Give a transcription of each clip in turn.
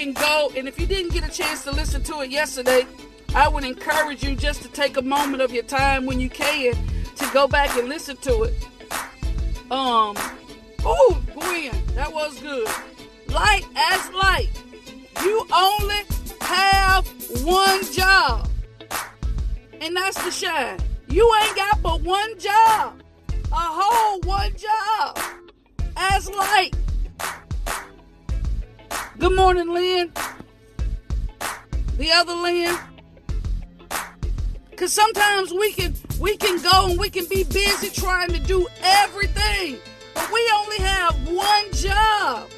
can go, and if you didn't get a chance to listen to it yesterday, I would encourage you just to take a moment of your time when you can to go back and listen to it. Um, oh, Gwen, that was good. Light as light. You only have one job, and that's to shine. You ain't got but one job, a whole one job as light. Good morning, Lynn. The other Lynn. Cause sometimes we can we can go and we can be busy trying to do everything, but we only have one job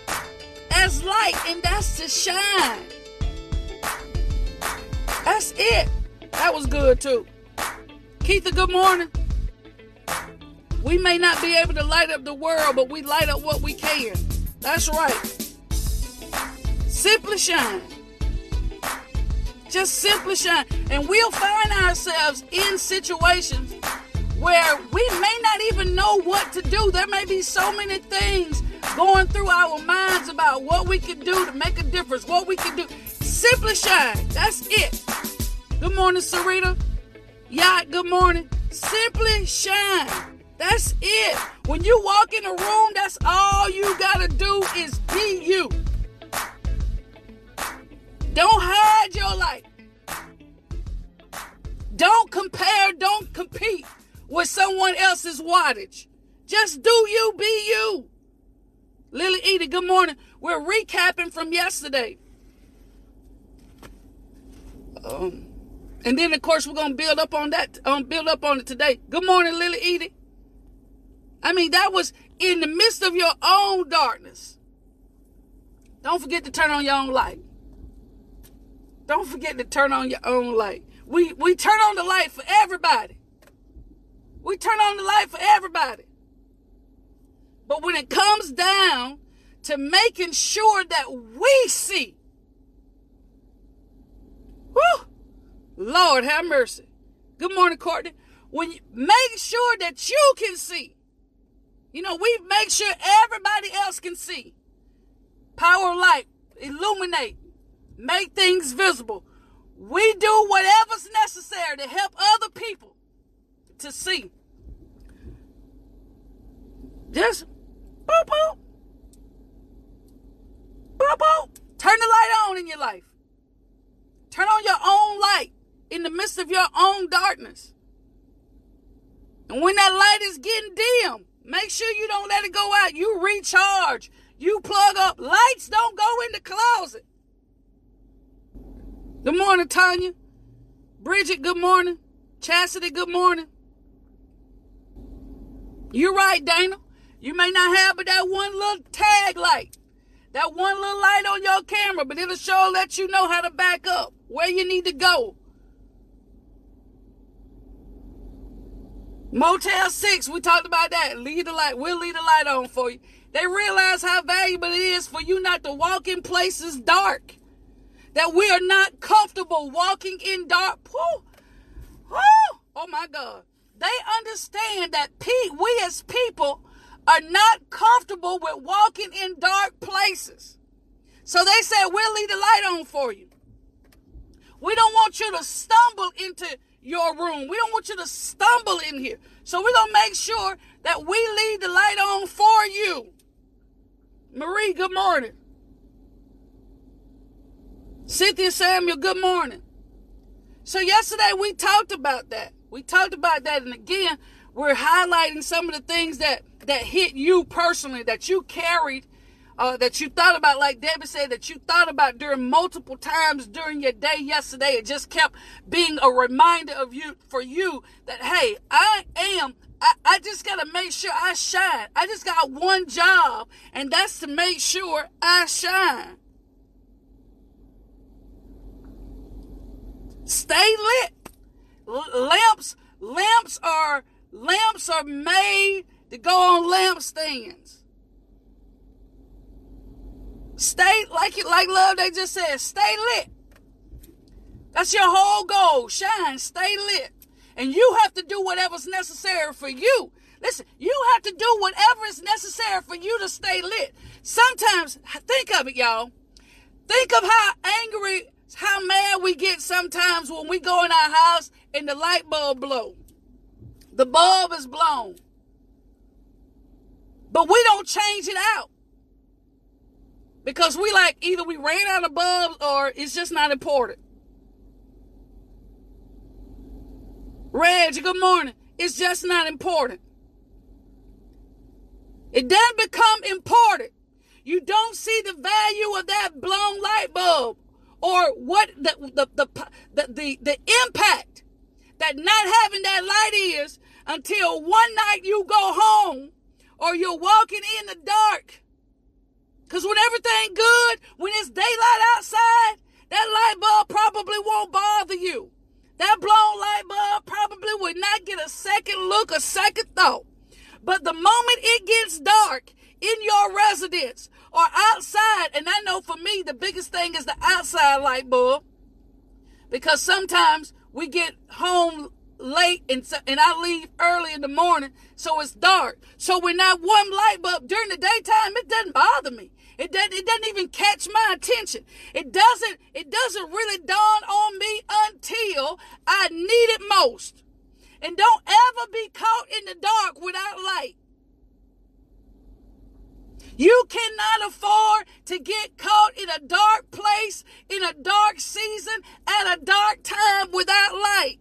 as light, and that's to shine. That's it. That was good too. Keitha, good morning. We may not be able to light up the world, but we light up what we can. That's right. Simply shine. Just simply shine. And we'll find ourselves in situations where we may not even know what to do. There may be so many things going through our minds about what we can do to make a difference, what we can do. Simply shine. That's it. Good morning, Sarita. Yeah, good morning. Simply shine. That's it. When you walk in a room, that's all you gotta do is be you. Don't hide your light. Don't compare, don't compete with someone else's wattage. Just do you, be you. Lily Edie, good morning. We're recapping from yesterday. Um, and then of course we're gonna build up on that, um, build up on it today. Good morning, Lily Edie. I mean, that was in the midst of your own darkness. Don't forget to turn on your own light. Don't forget to turn on your own light. We we turn on the light for everybody. We turn on the light for everybody. But when it comes down to making sure that we see, whew, Lord have mercy. Good morning, Courtney. When you make sure that you can see, you know, we make sure everybody else can see. Power of light, illuminate, make things visible. We do whatever's necessary to help other people to see. Just boop boop. Boop boop. Turn the light on in your life. Turn on your own light in the midst of your own darkness. And when that light is getting dim, make sure you don't let it go out. You recharge. You plug up. Lights don't go in the closet. Good morning, Tanya. Bridget, good morning. Chastity, good morning. You're right, Dana. You may not have but that one little tag light, that one little light on your camera, but it'll sure let you know how to back up, where you need to go. Motel 6, we talked about that. Leave the light. We'll leave the light on for you. They realize how valuable it is for you not to walk in places dark. That we are not comfortable walking in dark. Woo, woo, oh my God. They understand that we as people are not comfortable with walking in dark places. So they said, we'll leave the light on for you. We don't want you to stumble into your room. We don't want you to stumble in here. So we're going to make sure that we leave the light on for you. Marie, good morning. Cynthia Samuel, good morning. So yesterday we talked about that. We talked about that. And again, we're highlighting some of the things that, that hit you personally, that you carried uh, that you thought about, like David said, that you thought about during multiple times during your day yesterday. It just kept being a reminder of you for you that hey, I am. I, I just gotta make sure I shine. I just got one job, and that's to make sure I shine. Stay lit. Lamps, lamps are lamps are made to go on lampstands. Stay like it, like love. They just said, stay lit. That's your whole goal. Shine, stay lit, and you have to do whatever's necessary for you. Listen, you have to do whatever is necessary for you to stay lit. Sometimes, think of it, y'all. Think of how angry, how mad we get sometimes when we go in our house and the light bulb blow. The bulb is blown. But we don't change it out. Because we like either we ran out of bulbs or it's just not important. Reg, good morning. It's just not important. It doesn't become important. You don't see the value of that blown light bulb or what the the the the, the, the impact that not having that light is until one night you go home or you're walking in the dark. Because when everything good, when it's daylight outside, that light bulb probably won't bother you. That blown light bulb probably would not get a second look, a second thought. But the moment it gets dark in your residence or outside, and I know for me, the biggest thing is the outside light bulb. Because sometimes we get home late and, and I leave early in the morning, so it's dark. So when that one light bulb during the daytime, it doesn't bother me. It doesn't, it doesn't even catch my attention. It doesn't, it doesn't really dawn on me until I need it most. And don't ever be caught in the dark without light. You cannot afford to get caught in a dark place, in a dark season, at a dark time without light.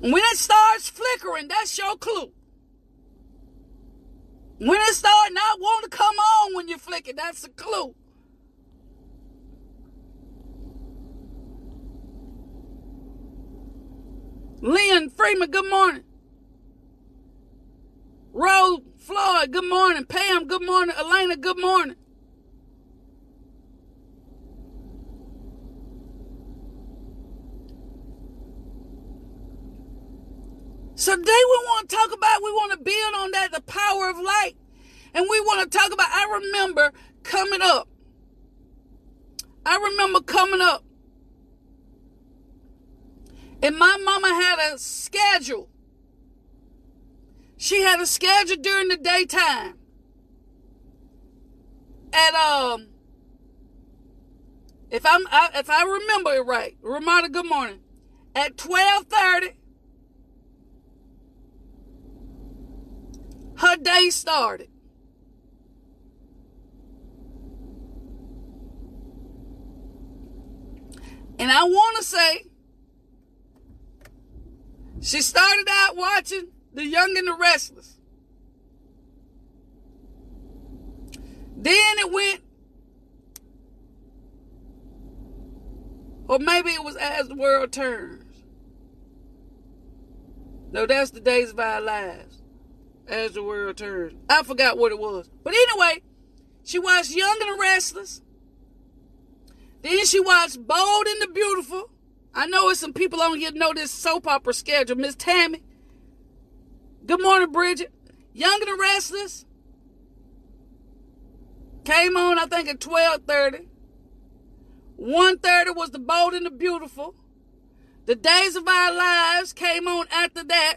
When it starts flickering, that's your clue. When it starts not wanting to come on when you flick it, that's a clue. Lynn Freeman, good morning. Rose Floyd, good morning. Pam, good morning. Elena, good morning. So today we want to talk about, we want to build on that, the power of light. And we want to talk about, I remember coming up. I remember coming up. And my mama had a schedule. She had a schedule during the daytime. And um if I'm I, if I remember it right, Ramada, good morning. At 1230, her day started. And I want to say, she started out watching The Young and the Restless. Then it went, or maybe it was As the World Turns. No, that's the days of our lives as the world turns. I forgot what it was. But anyway, she watched Young and the Restless. Then she watched Bold and the Beautiful. I know it's some people on here know this soap opera schedule. Miss Tammy. Good morning, Bridget. Young and the Restless. Came on, I think, at 1230. 1.30 was The Bold and the Beautiful. The Days of Our Lives came on after that.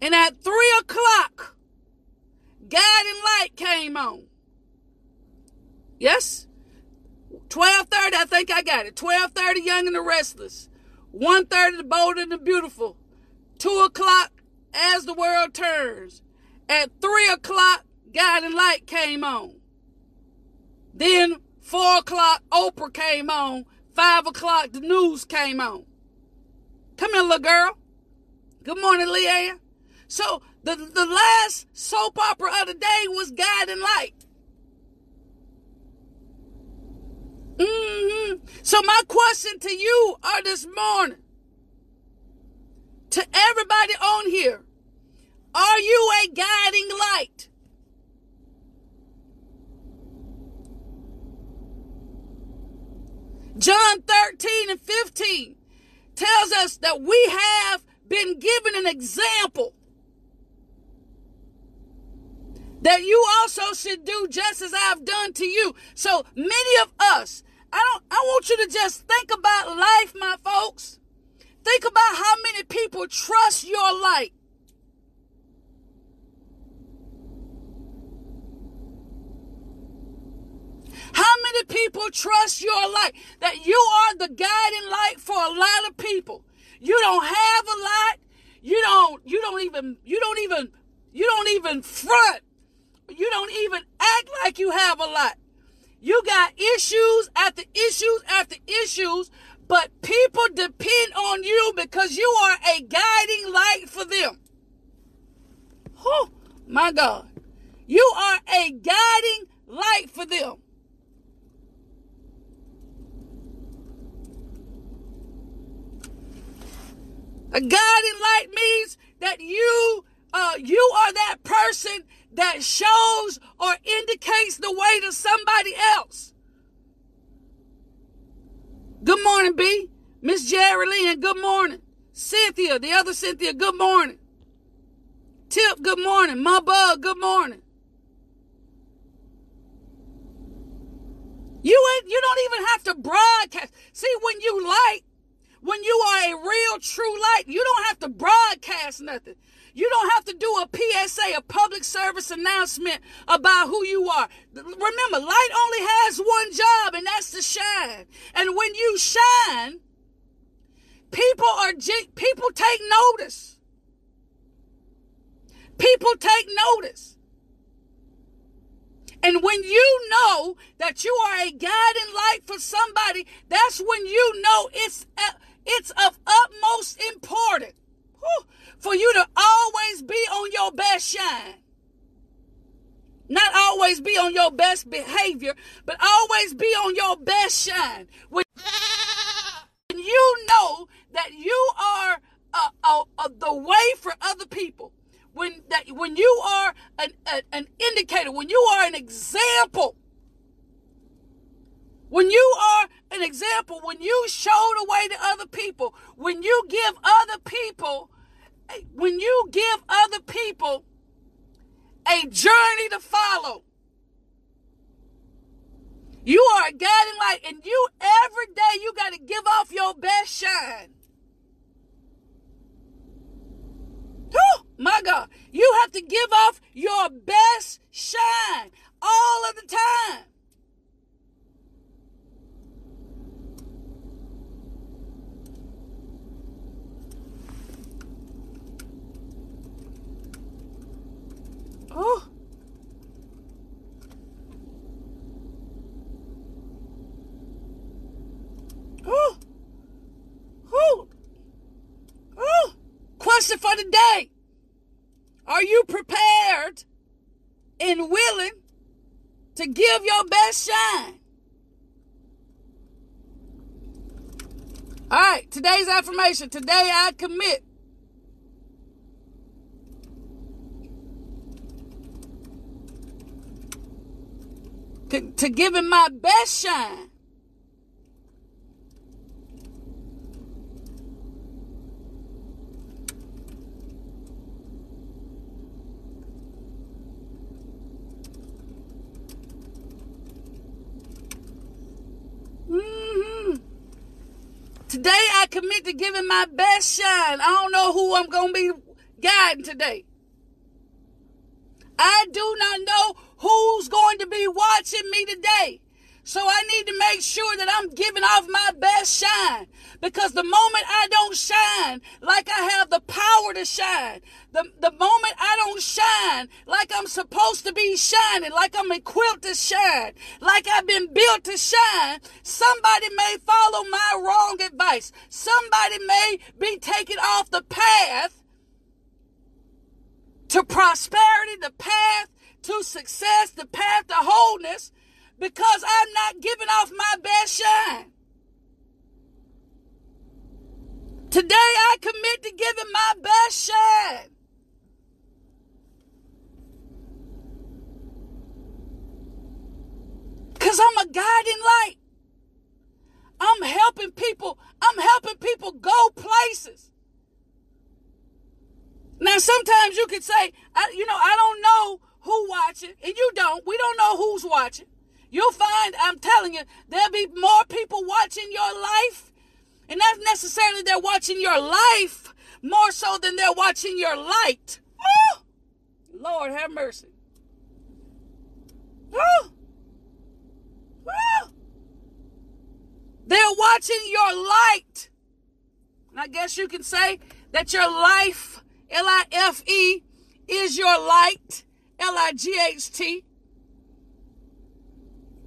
And at three o'clock, Guiding Light came on. Yes? 1230, I think I got it. 1230, Young and the Restless. 130, The Bold and the Beautiful. 2 o'clock, As the World Turns. At 3 o'clock, Guiding Light came on. Then 4 o'clock, Oprah came on. 5 o'clock, the news came on. Come here, little girl. Good morning, Leanne. So the, the last soap opera of the day was Guiding Light. Mm-hmm. So my question to you are this morning, to everybody on here, are you a guiding light? John 13 and 15 tells us that we have been given an example that you also should do just as I've done to you. So many of us, I don't I want you to just think about life, my folks. Think about how many people trust your light. How many people trust your light? That you are the guiding light for a lot of people. You don't have a lot. You don't you don't even you don't even you don't even front. You don't even act like you have a lot. You got issues after issues after issues, but people depend on you because you are a guiding light for them. Oh, my God. You are a guiding light for them. A guiding light means that you uh, you are that person that shows or indicates the way to somebody else. Good morning, B. Miss Jerry Lynn, good morning. Cynthia, the other Cynthia, good morning. Tip, good morning. My bug, good morning. You ain't you don't even have to broadcast. See, when you light, when you are a real true light, you don't have to broadcast nothing. You don't have to do a PSA, a public service announcement about who you are. Remember, light only has one job, and that's to shine. And when you shine, people are people take notice. People take notice. And when you know that you are a guiding light for somebody, that's when you know it's uh, it's of utmost importance for you to always be on your best shine. Not always be on your best behavior, but always be on your best shine. When you know that you are uh, uh, uh, the way for other people, when that when you are an, a, an indicator, when you are an example, when you are an example, when you show the way to other people, when you give other people when you give other people a journey to follow, you are a guiding light, and you every day you got to give off your best shine. Oh my God, you have to give off your best shine all of the time. Oh. Oh. Oh. Oh. Question for the day. Are you prepared and willing to give your best shine? All right, today's affirmation. Today I commit to, to him my best shine. Mm-hmm. Today I commit to giving my best shine. I don't know who I'm going to be guiding today. I do not know who's going to be watching me today. So I need to make sure that I'm giving off my best shine. Because the moment I don't shine like I have the power to shine, the, the moment I don't shine like I'm supposed to be shining, like I'm equipped to shine, like I've been built to shine, somebody may follow my wrong advice. Somebody may be taken off the path to prosperity, the path to success, the path to wholeness, because I'm not giving off my best shine. Today I commit to giving my best shine. Because I'm a guiding light. I'm helping people. I'm helping people go places. Now, sometimes you could say, I, you know, I don't know who watching, and you don't. We don't know who's watching. You'll find, I'm telling you, there'll be more people watching your life, and not necessarily they're watching your life more so than they're watching your light. Lord have mercy. They're watching your light. And I guess you can say that your life, L I F E, is your light, L I G H T.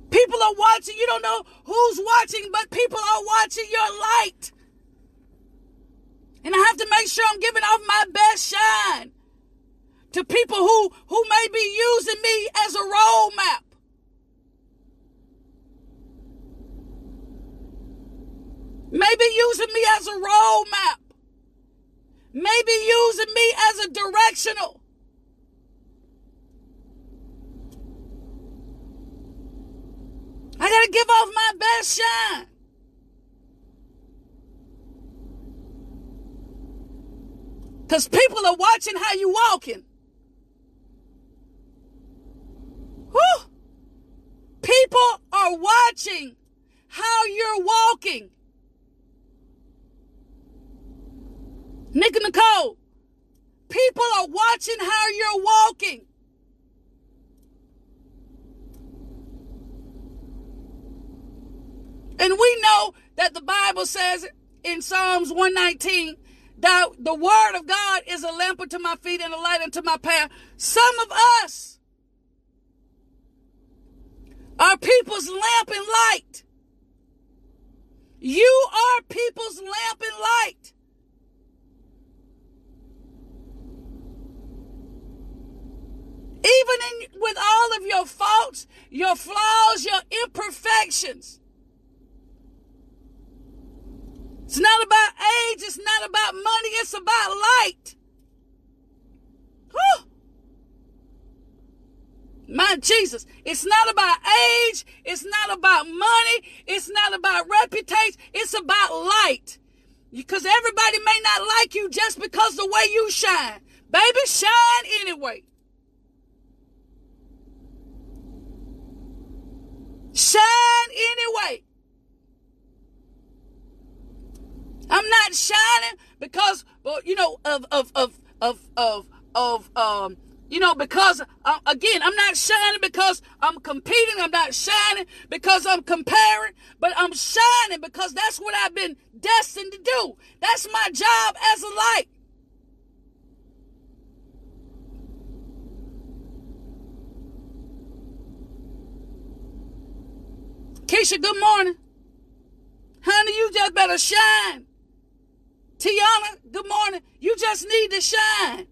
People are watching. You don't know who's watching, but people are watching your light. And I have to make sure I'm giving off my best shine to people who, who may be using me as a role map. Maybe using me as a role map. Maybe using me as a directional. I got to give off my best shine. Because people are watching how you walking. Whew. People are watching how you're walking. Nick and Nicole, people are watching how you're walking. And we know that the Bible says in Psalms 119 that the word of God is a lamp unto my feet and a light unto my path. Some of us are people's lamp and light. You are people's lamp and light. Even in, with all of your faults, your flaws, your imperfections. It's not about age. It's not about money. It's about light. Whew. My Jesus, it's not about age. It's not about money. It's not about reputation. It's about light. Because everybody may not like you just because the way you shine. Baby, shine anyway. Shine anyway. I'm not shining because, well, you know, of of of of of of um, you know, because uh, again, I'm not shining because I'm competing. I'm not shining because I'm comparing, but I'm shining because that's what I've been destined to do. That's my job as a light. Keisha, good morning. Honey, you just better shine. Tiana, good morning. You just need to shine.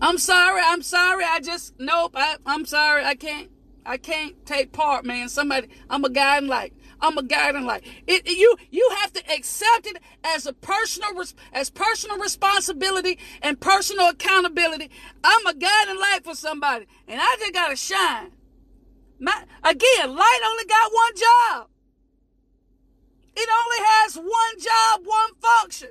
I'm sorry. I'm sorry. I just nope. I, I'm sorry. I can't. I can't take part, man. Somebody. I'm a guiding light. I'm a guiding light. It, you you have to accept it as a personal as personal responsibility and personal accountability. I'm a guiding light for somebody, and I just gotta shine. My, again, light only got one job. It only has one job, one function.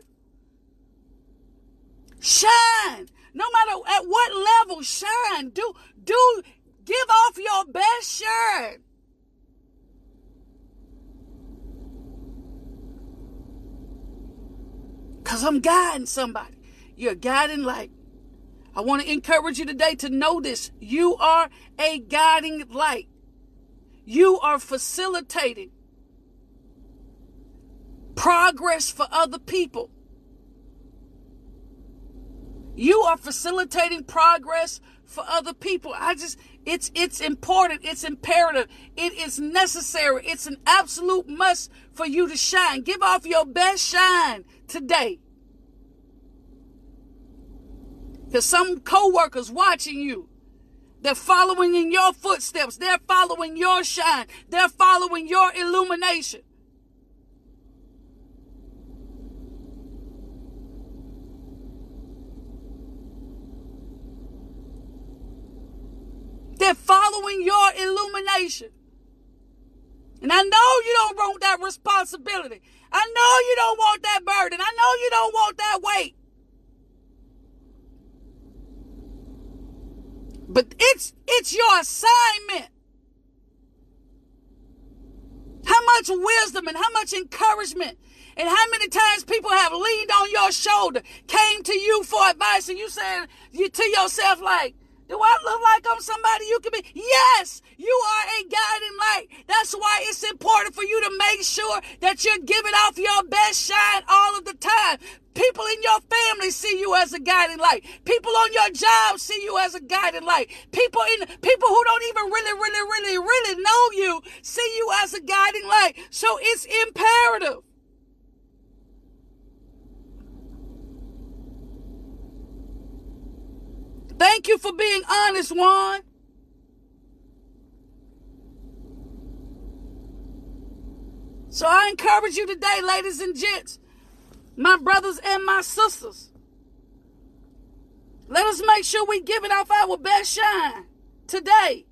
Shine. No matter at what level, shine. Do do give off your best shine. Cause I'm guiding somebody. You're guiding light. I want to encourage you today to know this. You are a guiding light. You are facilitating progress for other people. You are facilitating progress for other people. I just it's it's important, it's imperative, it is necessary, it's an absolute must for you to shine. Give off your best shine today. Cuz some coworkers watching you they're following in your footsteps. They're following your shine. They're following your illumination. They're following your illumination. And I know you don't want that responsibility. I know you don't want that burden. I know you don't want that weight. But it's it's your assignment. How much wisdom and how much encouragement and how many times people have leaned on your shoulder, came to you for advice, and you said you to yourself like, do I look like I'm somebody you can be? Yes, you are a guiding light. That's why it's important for you to make sure that you're giving off your best shine all of the time. People in your family see you as a guiding light. People on your job see you as a guiding light. People in people who don't even really, really, really, really know you see you as a guiding light. So it's imperative Thank you for being honest, Juan. So I encourage you today, ladies and gents, my brothers and my sisters. Let us make sure we give it off our best shine today.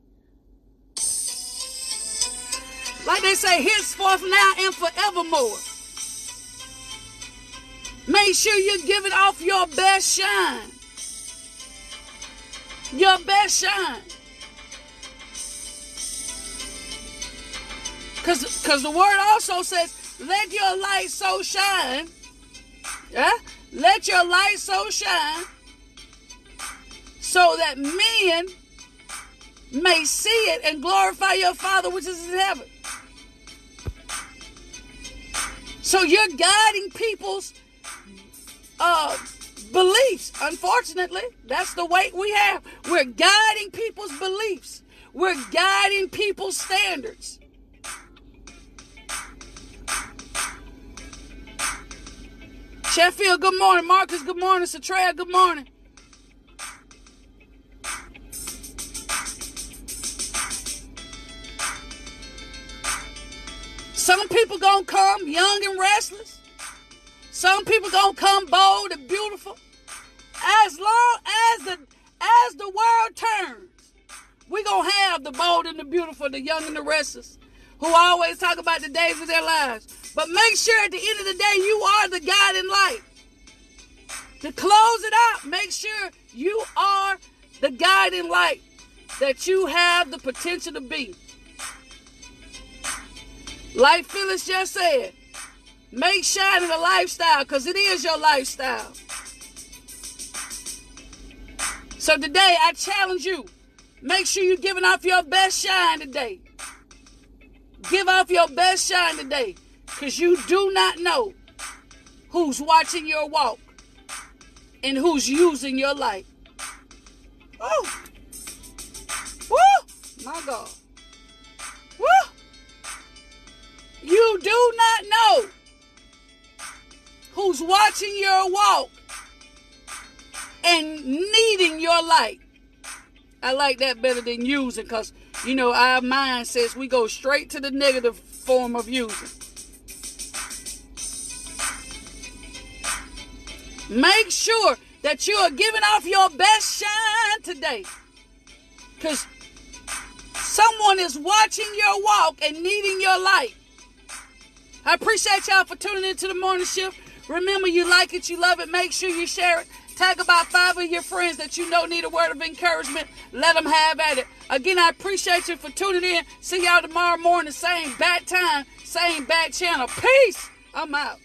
Like they say, henceforth now and forevermore. Make sure you give it off your best shine your best shine. Because because the word also says, let your light so shine. Yeah? Let your light so shine so that men may see it and glorify your Father which is in heaven. So you're guiding people's uh, beliefs. Unfortunately, that's the weight we have. We're guiding people's beliefs, we're guiding people's standards. Sheffield, good morning. Marcus, good morning. Satrea, good morning. Some people gonna come young and restless. Some people gonna come bold and beautiful. As long as the as the world turns, we gonna have the bold and the beautiful, the young and the restless, who always talk about the days of their lives. But make sure at the end of the day you are the guiding light. To close it out, make sure you are the guiding light that you have the potential to be. Like Phyllis just said, Make shining a lifestyle because it is your lifestyle. So today I challenge you. Make sure you're giving off your best shine today. Give off your best shine today. Because you do not know who's watching your walk and who's using your light. Oh. Woo! My God. Woo! You do not know who's watching your walk and needing your light. I like that better than using because, you know, our mind says we go straight to the negative form of using. Make sure that you are giving off your best shine today because someone is watching your walk and needing your light. I appreciate y'all for tuning into the morning shift. Remember, you like it, you love it. Make sure you share it. Tag about five of your friends that you know need a word of encouragement. Let them have at it. Again, I appreciate you for tuning in. See y'all tomorrow morning, same bat time, same bat channel. Peace. I'm out.